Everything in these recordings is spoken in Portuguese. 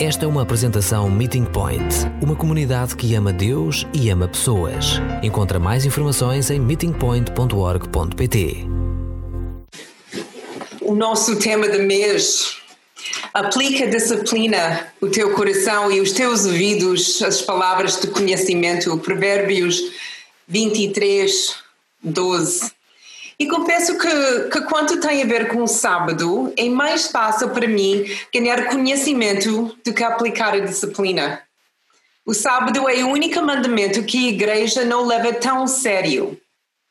Esta é uma apresentação Meeting Point, uma comunidade que ama Deus e ama pessoas. Encontra mais informações em meetingpoint.org.pt. O nosso tema de mês aplica disciplina o teu coração e os teus ouvidos as palavras de conhecimento. Provérbios 23, 12. E confesso que, que quanto tem a ver com o sábado, é mais fácil para mim ganhar conhecimento do que aplicar a disciplina. O sábado é o único mandamento que a igreja não leva tão sério.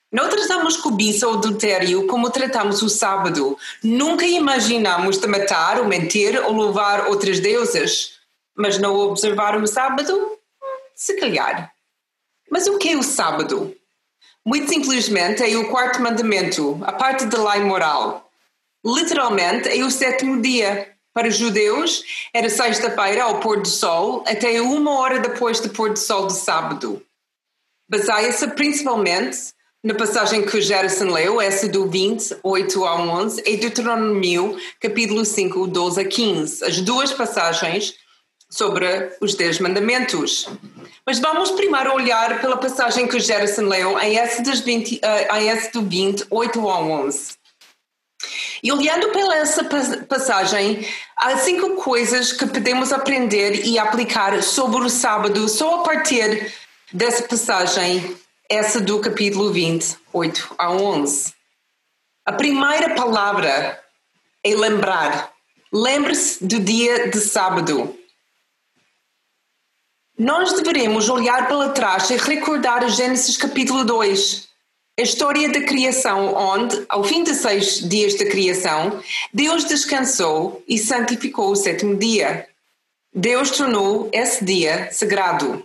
Não tratamos cobiça ou adultério como tratamos o sábado. Nunca imaginamos de matar ou mentir ou louvar outras deusas. Mas não observar o sábado? Se calhar. Mas o que é o sábado? Muito simplesmente é o quarto mandamento, a parte da lei moral. Literalmente é o sétimo dia. Para os judeus, era sexta-feira ao pôr do sol até uma hora depois do pôr do sol do sábado. Baseia-se principalmente na passagem que Gerson leu, essa do 20, 8 a 11, e Deuteronômio, capítulo 5, 12 a 15. As duas passagens sobre os Dez Mandamentos. Mas vamos primeiro olhar pela passagem que Gerson leu em S, 20, uh, em S do 20, 8 a 11. E olhando pela essa passagem, há cinco coisas que podemos aprender e aplicar sobre o sábado só a partir dessa passagem, essa do capítulo 20, 8 a 11. A primeira palavra é lembrar. Lembre-se do dia de sábado. Nós deveremos olhar para trás e recordar Gênesis capítulo 2, a história da criação, onde, ao fim de seis dias da criação, Deus descansou e santificou o sétimo dia. Deus tornou esse dia sagrado.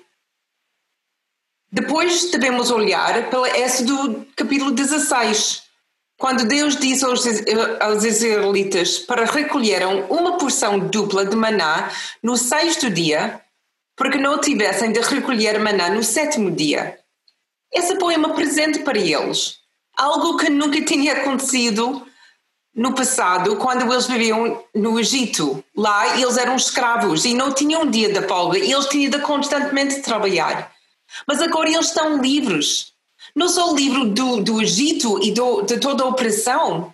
Depois devemos olhar para do capítulo 16, quando Deus disse aos, aos israelitas para recolheram uma porção dupla de maná no sexto dia porque não tivessem de recolher maná no sétimo dia. Esse foi um presente para eles, algo que nunca tinha acontecido no passado, quando eles viviam no Egito. Lá eles eram escravos e não tinham um dia de folga, eles tinham de constantemente trabalhar. Mas agora eles estão livres. Não só livre do, do Egito e do, de toda a opressão,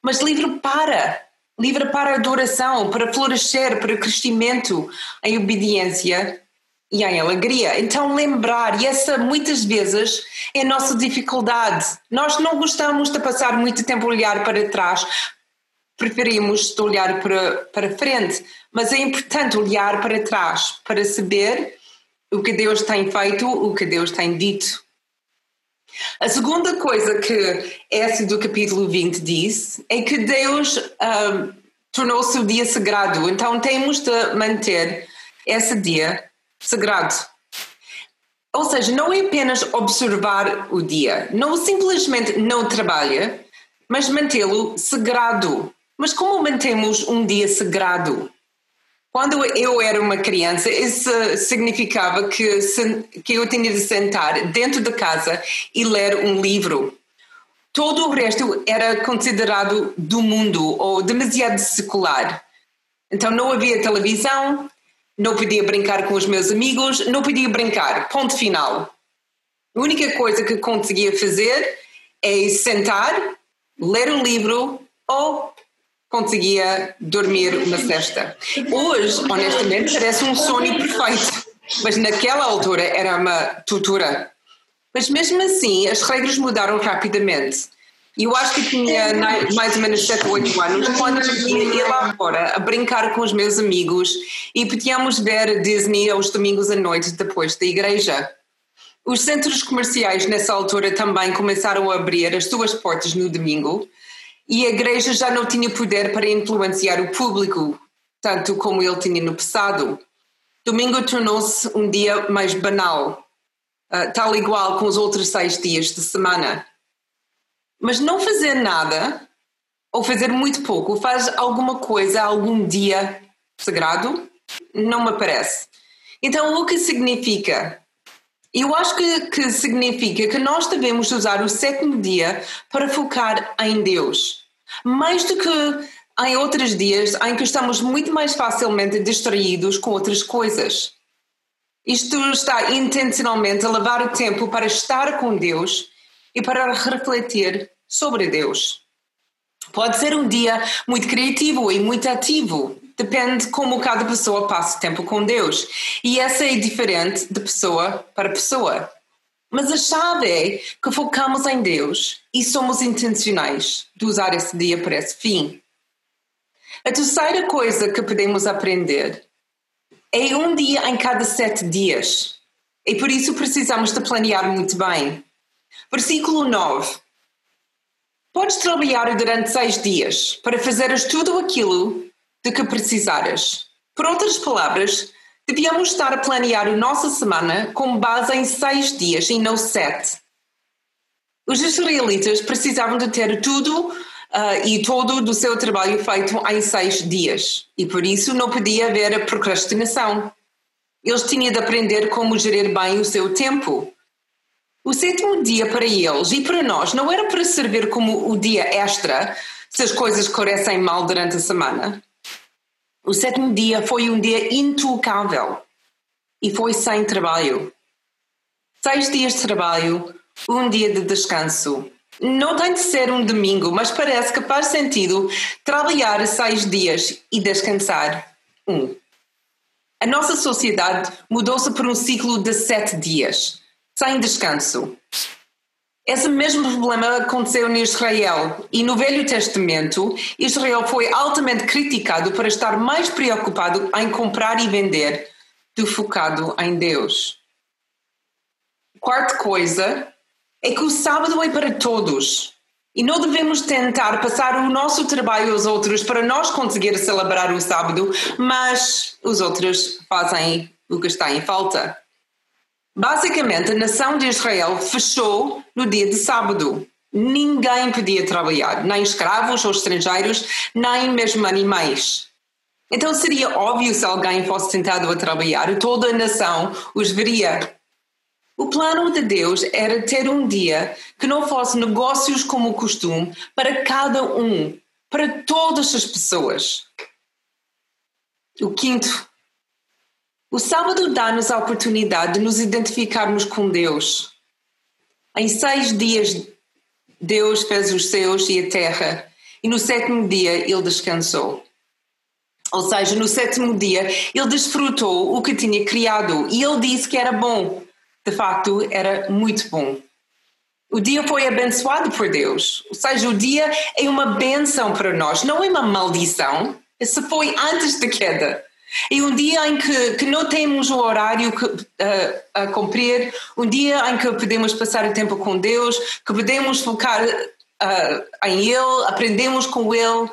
mas livre para livre para adoração, para florescer, para crescimento em obediência e em alegria. Então, lembrar, e essa muitas vezes é a nossa dificuldade. Nós não gostamos de passar muito tempo a olhar para trás, preferimos olhar para, para frente, mas é importante olhar para trás para saber o que Deus tem feito, o que Deus tem dito. A segunda coisa que esse do capítulo 20 diz é que Deus um, tornou-se o dia sagrado, então temos de manter esse dia sagrado. Ou seja, não é apenas observar o dia, não simplesmente não trabalha, mas mantê-lo sagrado. Mas como mantemos um dia sagrado? Quando eu era uma criança, isso significava que, que eu tinha de sentar dentro da casa e ler um livro. Todo o resto era considerado do mundo ou demasiado secular. Então não havia televisão, não podia brincar com os meus amigos, não podia brincar. Ponto final. A única coisa que conseguia fazer é sentar, ler um livro ou conseguia dormir uma cesta. Hoje, honestamente, parece um sonho perfeito, mas naquela altura era uma tortura. Mas mesmo assim, as regras mudaram rapidamente. Eu acho que tinha mais ou menos 7 ou 8 anos quando ia lá fora a brincar com os meus amigos e podíamos ver Disney aos domingos à noite depois da igreja. Os centros comerciais nessa altura também começaram a abrir as suas portas no domingo e a igreja já não tinha poder para influenciar o público, tanto como ele tinha no passado. Domingo tornou-se um dia mais banal, uh, tal igual com os outros seis dias de semana. Mas não fazer nada, ou fazer muito pouco, faz alguma coisa algum dia sagrado, não me parece. Então, o que significa? Eu acho que, que significa que nós devemos usar o sétimo dia para focar em Deus. Mais do que há outros dias em que estamos muito mais facilmente distraídos com outras coisas. Isto está intencionalmente a levar o tempo para estar com Deus e para refletir sobre Deus. Pode ser um dia muito criativo e muito ativo, depende como cada pessoa passa tempo com Deus. E essa é diferente de pessoa para pessoa. Mas a chave é que focamos em Deus e somos intencionais de usar esse dia para esse fim. A terceira coisa que podemos aprender é um dia em cada sete dias. E por isso precisamos de planear muito bem. Versículo 9. Podes trabalhar durante seis dias para fazeres tudo aquilo de que precisares. Por outras palavras, devíamos estar a planear a nossa semana com base em seis dias e não sete. Os israelitas precisavam de ter tudo uh, e todo do seu trabalho feito em seis dias e por isso não podia haver a procrastinação. Eles tinham de aprender como gerir bem o seu tempo. O sétimo dia para eles e para nós não era para servir como o dia extra se as coisas corressem mal durante a semana. O sétimo dia foi um dia intocável e foi sem trabalho. Seis dias de trabalho, um dia de descanso. Não tem de ser um domingo, mas parece que faz sentido trabalhar seis dias e descansar um. A nossa sociedade mudou-se para um ciclo de sete dias, sem descanso. Esse mesmo problema aconteceu em Israel e no Velho Testamento, Israel foi altamente criticado por estar mais preocupado em comprar e vender do focado em Deus. Quarta coisa é que o sábado é para todos e não devemos tentar passar o nosso trabalho aos outros para nós conseguir celebrar o sábado, mas os outros fazem o que está em falta. Basicamente, a nação de Israel fechou no dia de sábado. Ninguém podia trabalhar, nem escravos ou estrangeiros, nem mesmo animais. Então seria óbvio se alguém fosse tentado a trabalhar, toda a nação os veria. O plano de Deus era ter um dia que não fosse negócios como o costume para cada um, para todas as pessoas. O quinto o sábado dá-nos a oportunidade de nos identificarmos com Deus. Em seis dias, Deus fez os céus e a terra, e no sétimo dia ele descansou. Ou seja, no sétimo dia ele desfrutou o que tinha criado e ele disse que era bom. De facto, era muito bom. O dia foi abençoado por Deus. Ou seja, o dia é uma benção para nós, não é uma maldição. Isso foi antes da queda. E um dia em que, que não temos um horário que, uh, a cumprir, um dia em que podemos passar o tempo com Deus, que podemos focar uh, em Ele, aprendemos com Ele,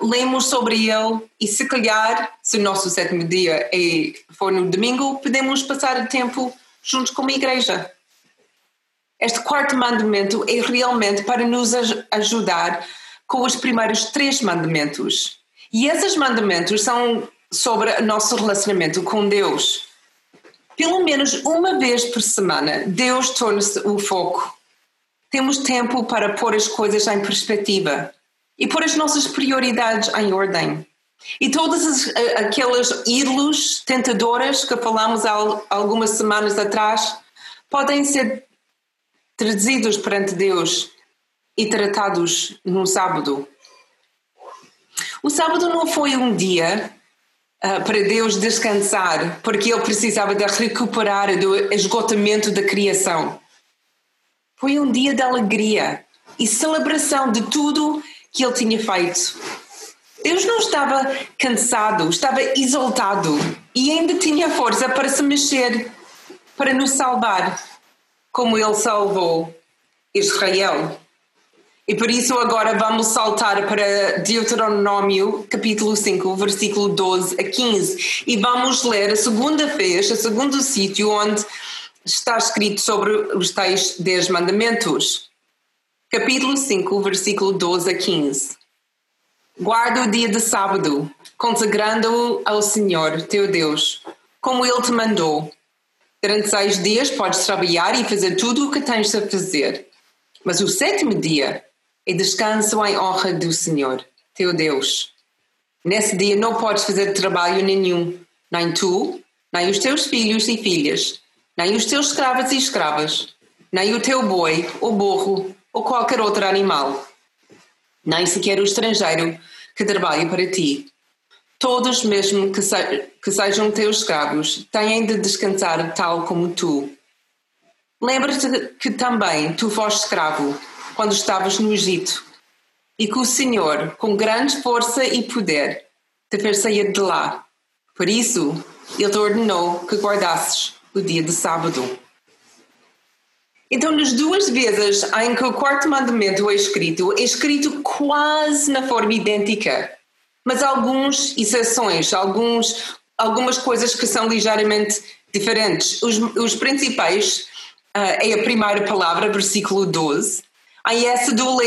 lemos sobre Ele e se calhar, se o nosso sétimo dia é, for no domingo, podemos passar o tempo juntos com a igreja. Este quarto mandamento é realmente para nos ajudar com os primeiros três mandamentos. E esses mandamentos são sobre o nosso relacionamento com Deus. Pelo menos uma vez por semana, Deus torna-se o foco. Temos tempo para pôr as coisas em perspectiva e pôr as nossas prioridades em ordem. E todas as, aquelas ídolos tentadoras que falamos há algumas semanas atrás podem ser trazidos perante Deus e tratados no sábado. O sábado não foi um dia para Deus descansar, porque ele precisava de recuperar do esgotamento da criação. Foi um dia de alegria e celebração de tudo que ele tinha feito. Deus não estava cansado, estava exaltado e ainda tinha força para se mexer, para nos salvar, como ele salvou Israel. E por isso agora vamos saltar para Deuteronômio, capítulo 5, versículo 12 a 15, e vamos ler a segunda vez, o segundo sítio onde está escrito sobre os tais 10 mandamentos. Capítulo 5, versículo 12 a 15. Guarda o dia de sábado, consagrando-o ao Senhor, teu Deus, como Ele te mandou. Durante seis dias podes trabalhar e fazer tudo o que tens a fazer. Mas o sétimo dia e descanso em honra do Senhor. teu Deus. Nesse dia não podes fazer trabalho nenhum, nem tu, nem os teus filhos e filhas, nem os teus escravos e escravas, nem o teu boi, ou burro, ou qualquer outro animal, nem sequer o estrangeiro que trabalha para ti. Todos, mesmo que, se, que sejam teus escravos, têm de descansar tal como tu. Lembra-te que também tu foste escravo quando estavas no Egito e que o Senhor, com grande força e poder, te fez sair de lá. Por isso, Ele te ordenou que guardasses o dia de sábado. Então, nas duas vezes em que o quarto mandamento é escrito, é escrito quase na forma idêntica, mas algumas exceções, alguns, algumas coisas que são ligeiramente diferentes. Os, os principais uh, é a primeira palavra, versículo 12, Aí essa do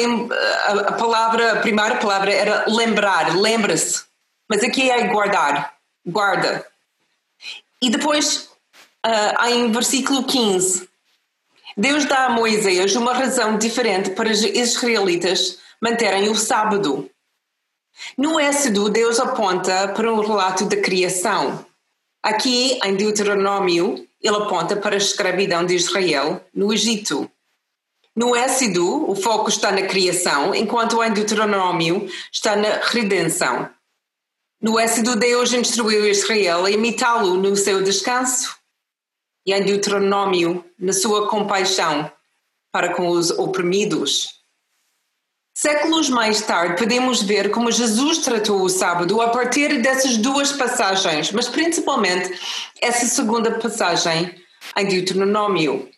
a palavra, a primeira palavra era lembrar, lembra-se. Mas aqui é guardar, guarda. E depois, uh, em versículo 15, Deus dá a Moisés uma razão diferente para os israelitas manterem o sábado. No Êxodo, Deus aponta para um relato da criação. Aqui, em Deuteronômio, ele aponta para a escravidão de Israel no Egito. No Êxodo, o foco está na criação, enquanto em Deuteronômio está na redenção. No Êxodo, Deus instruiu Israel a imitá-lo no seu descanso, e em Deuteronômio, na sua compaixão para com os oprimidos. Séculos mais tarde, podemos ver como Jesus tratou o sábado a partir dessas duas passagens, mas principalmente essa segunda passagem em Deuteronômio.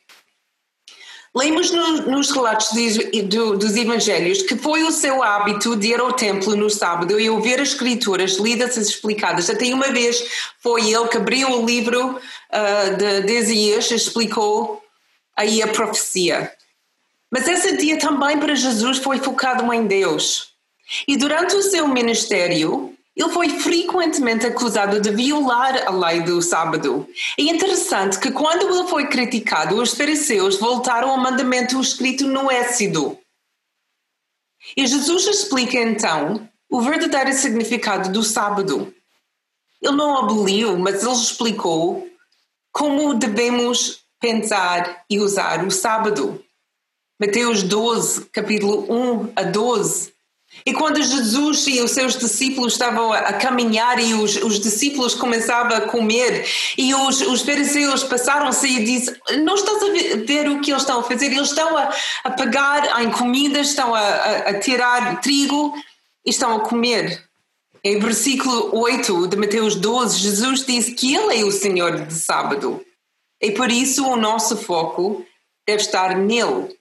Lemos no, nos relatos de, do, dos Evangelhos que foi o seu hábito de ir ao templo no sábado e ouvir as escrituras lidas e explicadas. Até uma vez foi ele que abriu o livro uh, de, de Isaías e explicou aí a profecia. Mas esse dia também para Jesus foi focado em Deus. E durante o seu ministério, ele foi frequentemente acusado de violar a lei do sábado. É interessante que quando ele foi criticado, os fariseus voltaram ao mandamento escrito no Éxodo. E Jesus explica então o verdadeiro significado do sábado. Ele não aboliu, mas ele explicou como devemos pensar e usar o sábado. Mateus 12, capítulo 1 a 12, e quando Jesus e os seus discípulos estavam a, caminhar e os, os, discípulos começavam a comer e os, os fariseus passaram-se e dizem, não estás a ver, o que eles estão a fazer? Eles estão a, a pegar em comida, estão a, a, a tirar trigo e estão a comer. Em versículo 8 de Mateus 12, Jesus diz que Ele é o Senhor de sábado. E por isso o nosso foco deve estar nele.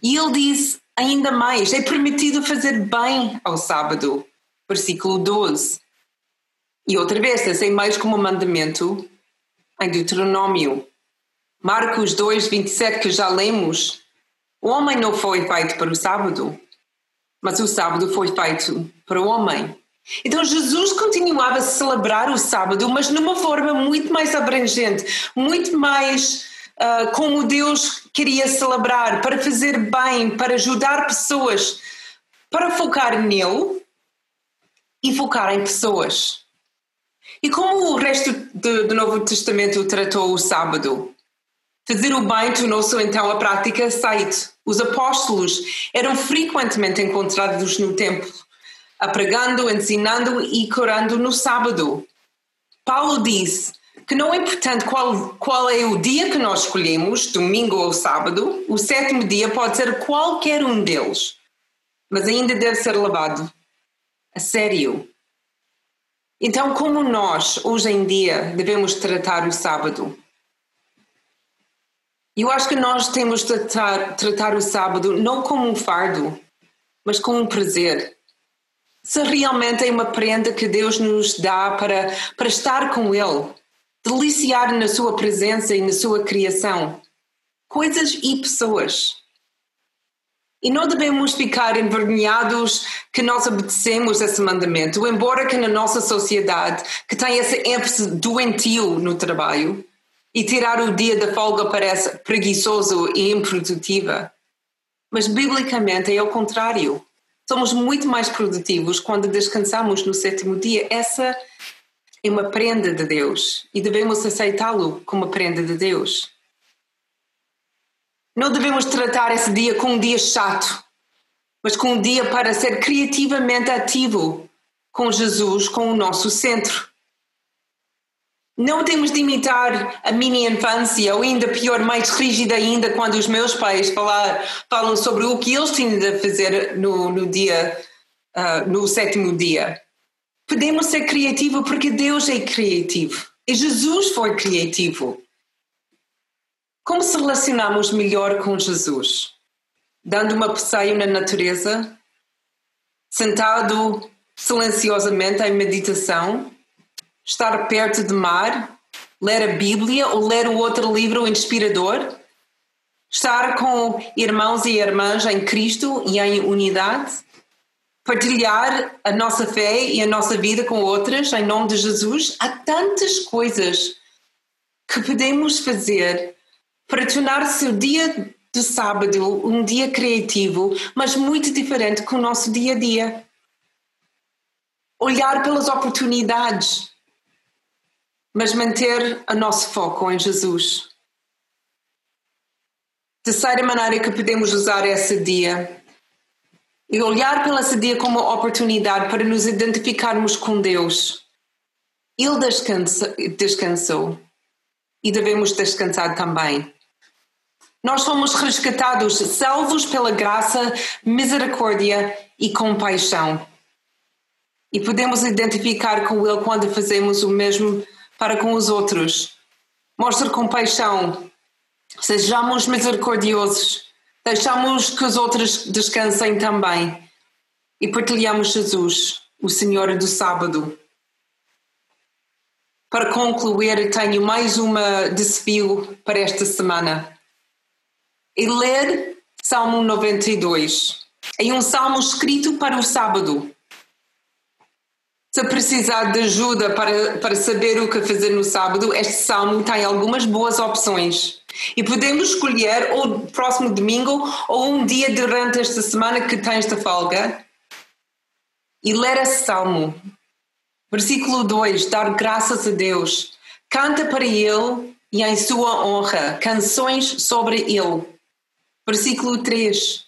E Ele diz Ainda mais, é permitido fazer bem ao sábado. Versículo 12. E outra vez, assim mais como mandamento em Deuteronômio. Marcos 2, 27, que já lemos. O homem não foi feito para o sábado, mas o sábado foi feito para o homem. Então Jesus continuava a celebrar o sábado, mas numa forma muito mais abrangente, muito mais uh, como Deus queria celebrar, para fazer bem, para ajudar pessoas, para focar nele e focar em pessoas. E como o resto do, do Novo Testamento tratou o sábado? Fazer o bem tornou-se então a prática aceite. Os apóstolos eram frequentemente encontrados no templo, pregando, ensinando e curando no sábado. Paulo disse: que não é importante qual, qual é o dia que nós escolhemos, domingo ou sábado, o sétimo dia pode ser qualquer um deles, mas ainda deve ser levado a sério. Então, como nós, hoje em dia, devemos tratar o sábado? Eu acho que nós temos de tratar, tratar o sábado não como um fardo, mas como um prazer. Se realmente é uma prenda que Deus nos dá para, para estar com Ele deliciar na sua presença e na sua criação, coisas e pessoas. E não devemos ficar envergonhados que nós obedecemos esse mandamento, embora que na nossa sociedade, que tem esse ênfase doentio no trabalho, e tirar o dia da folga parece preguiçoso e improdutiva. Mas biblicamente é o contrário. somos muito mais produtivos quando descansamos no sétimo dia. Essa é uma prenda de Deus e devemos aceitá-lo como prenda de Deus. Não devemos tratar esse dia como um dia chato, mas como um dia para ser criativamente ativo com Jesus como o nosso centro. Não temos de imitar a minha infância, ou ainda pior, mais rígida ainda, quando os meus pais falar, falam sobre o que eles tinham de fazer no, no dia, uh, no sétimo dia. Podemos ser criativos porque Deus é criativo e Jesus foi criativo. Como se relacionamos melhor com Jesus? Dando uma passeio na natureza? Sentado silenciosamente em meditação? estar perto de mar, ler a Bíblia ou ler um outro livro inspirador, estar com irmãos e irmãs em Cristo e em unidade, partilhar a nossa fé e a nossa vida com outras em nome de Jesus. Há tantas coisas que podemos fazer para tornar o seu dia de sábado um dia criativo, mas muito diferente com o nosso dia a dia. Olhar pelas oportunidades mas manter o nosso foco em Jesus. Terceira maneira que podemos usar esse dia e olhar pela esse dia como uma oportunidade para nos identificarmos com Deus. Ele descansa, descansou e devemos descansar também. Nós fomos resgatados, salvos pela graça, misericórdia e compaixão. E podemos identificar com Ele quando fazemos o mesmo para com os outros. Mostre compaixão. Sejamos misericordiosos. Deixamos que os outros descansem também. E partilhamos Jesus, o Senhor do sábado. Para concluir, tenho mais uma desafio para esta semana. E ler Salmo 92. É um salmo escrito para o sábado. Se precisar de ajuda para, para saber o que fazer no sábado, este salmo tem algumas boas opções. E podemos escolher ou próximo domingo ou um dia durante esta semana que tens de folga e ler esse salmo. Versículo 2: Dar graças a Deus. Canta para Ele e em sua honra canções sobre Ele. Versículo 3: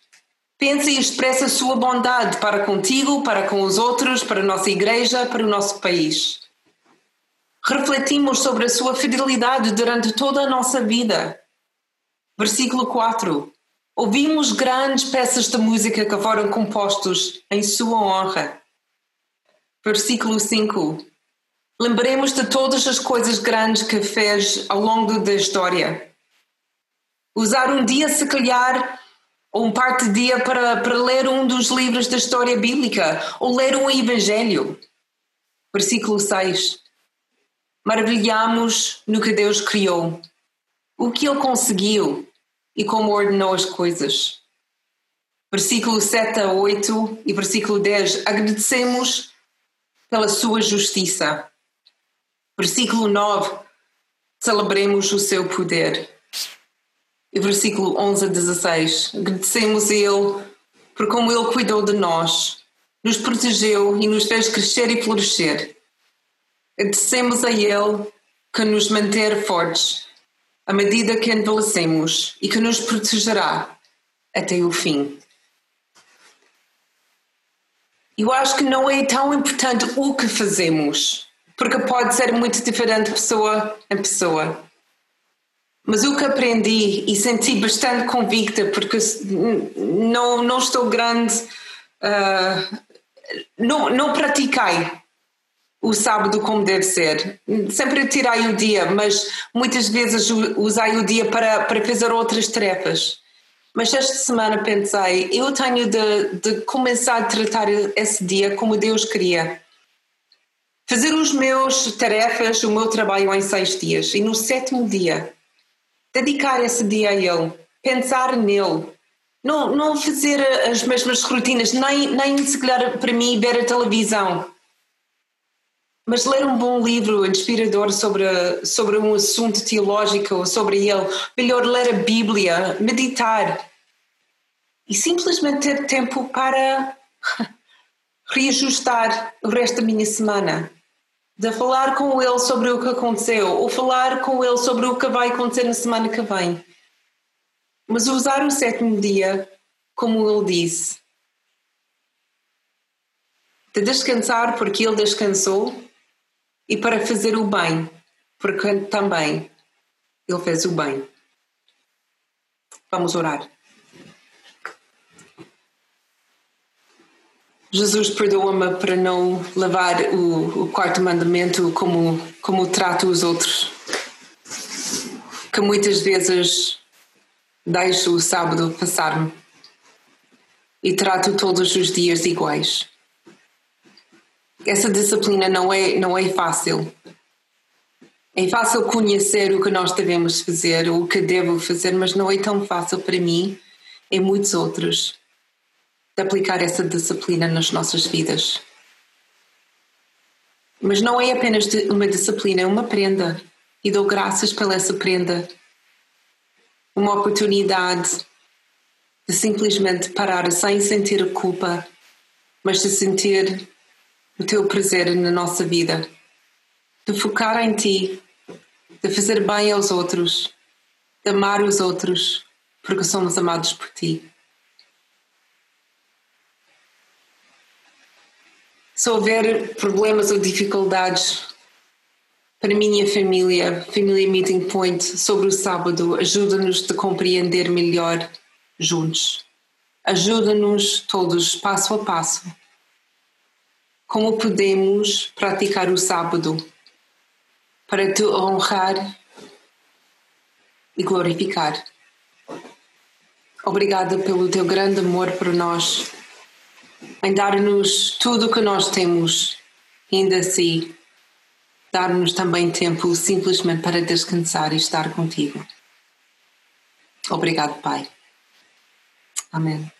Pensa e expressa a sua bondade para contigo, para com os outros, para a nossa igreja, para o nosso país. Refletimos sobre a sua fidelidade durante toda a nossa vida. Versículo 4. Ouvimos grandes peças de música que foram compostos em sua honra. Versículo 5. Lembremos de todas as coisas grandes que fez ao longo da história. Usar um dia, se calhar, ou um parte de dia para, para ler um dos livros da história bíblica, ou ler um Evangelho. Versículo 6. Maravilhamos no que Deus criou, o que Ele conseguiu e como ordenou as coisas. Versículo 7 a 8 e versículo 10. Agradecemos pela Sua justiça. Versículo 9. Celebremos o seu poder e versículo 11 a 16. Agradecemos a Ele por como Ele cuidou de nós, nos protegeu e nos fez crescer e florescer. Agradecemos a Ele que nos manter fortes à medida que envelhecemos e que nos protegerá até o fim. Eu acho que não é tão importante o que fazemos, porque pode ser muito diferente pessoa em pessoa. Mas o que aprendi e senti bastante convicta, porque não, não estou grande, uh, não, não pratiquei o sábado como deve ser. Sempre tirei o dia, mas muitas vezes usei o dia para, para fazer outras tarefas. Mas esta semana pensei, eu tenho de, de começar a tratar esse dia como Deus queria. Fazer os meus tarefas, o meu trabalho em seis dias. E no sétimo dia dedicar esse dia a ele, pensar nele, não, não fazer as mesmas rotinas, nem, nem se calhar para mim ver a televisão, mas ler um bom livro inspirador sobre, sobre um assunto teológico ou sobre ele, melhor ler a Bíblia, meditar e simplesmente ter tempo para reajustar o resto da minha semana, de falar com ele sobre o que aconteceu, ou falar com ele sobre o que vai acontecer na semana que vem. Mas usar o sétimo dia, como ele disse, de descansar porque ele descansou e para fazer o bem, porque também ele fez o bem. Vamos orar. Jesus perdoa-me para não levar o, o, quarto mandamento como, como trato os outros. Que muitas vezes deixo o sábado passar-me e trato todos os dias iguais. Essa disciplina não é, não é fácil. É fácil conhecer o que nós devemos fazer, o que devo fazer, mas não é tão fácil para mim e muitos outros de aplicar essa disciplina nas nossas vidas. Mas não é apenas uma disciplina, é uma prenda. E dou graças pela essa prenda. Uma oportunidade de simplesmente parar sem sentir culpa, mas de sentir o teu prazer na nossa vida. De focar em ti, de fazer bem aos outros, de amar os outros, porque somos amados por ti. se houver problemas ou dificuldades para a minha família, Família Meeting Point, sobre o sábado, ajuda-nos a compreender melhor juntos. Ajuda-nos todos, passo a passo, como podemos praticar o sábado para te honrar e glorificar. Obrigada pelo teu grande amor por nós em dar-nos tudo o que nós temos, ainda assim, dar-nos também tempo simplesmente para descansar e estar contigo. Obrigado, Pai. Amém.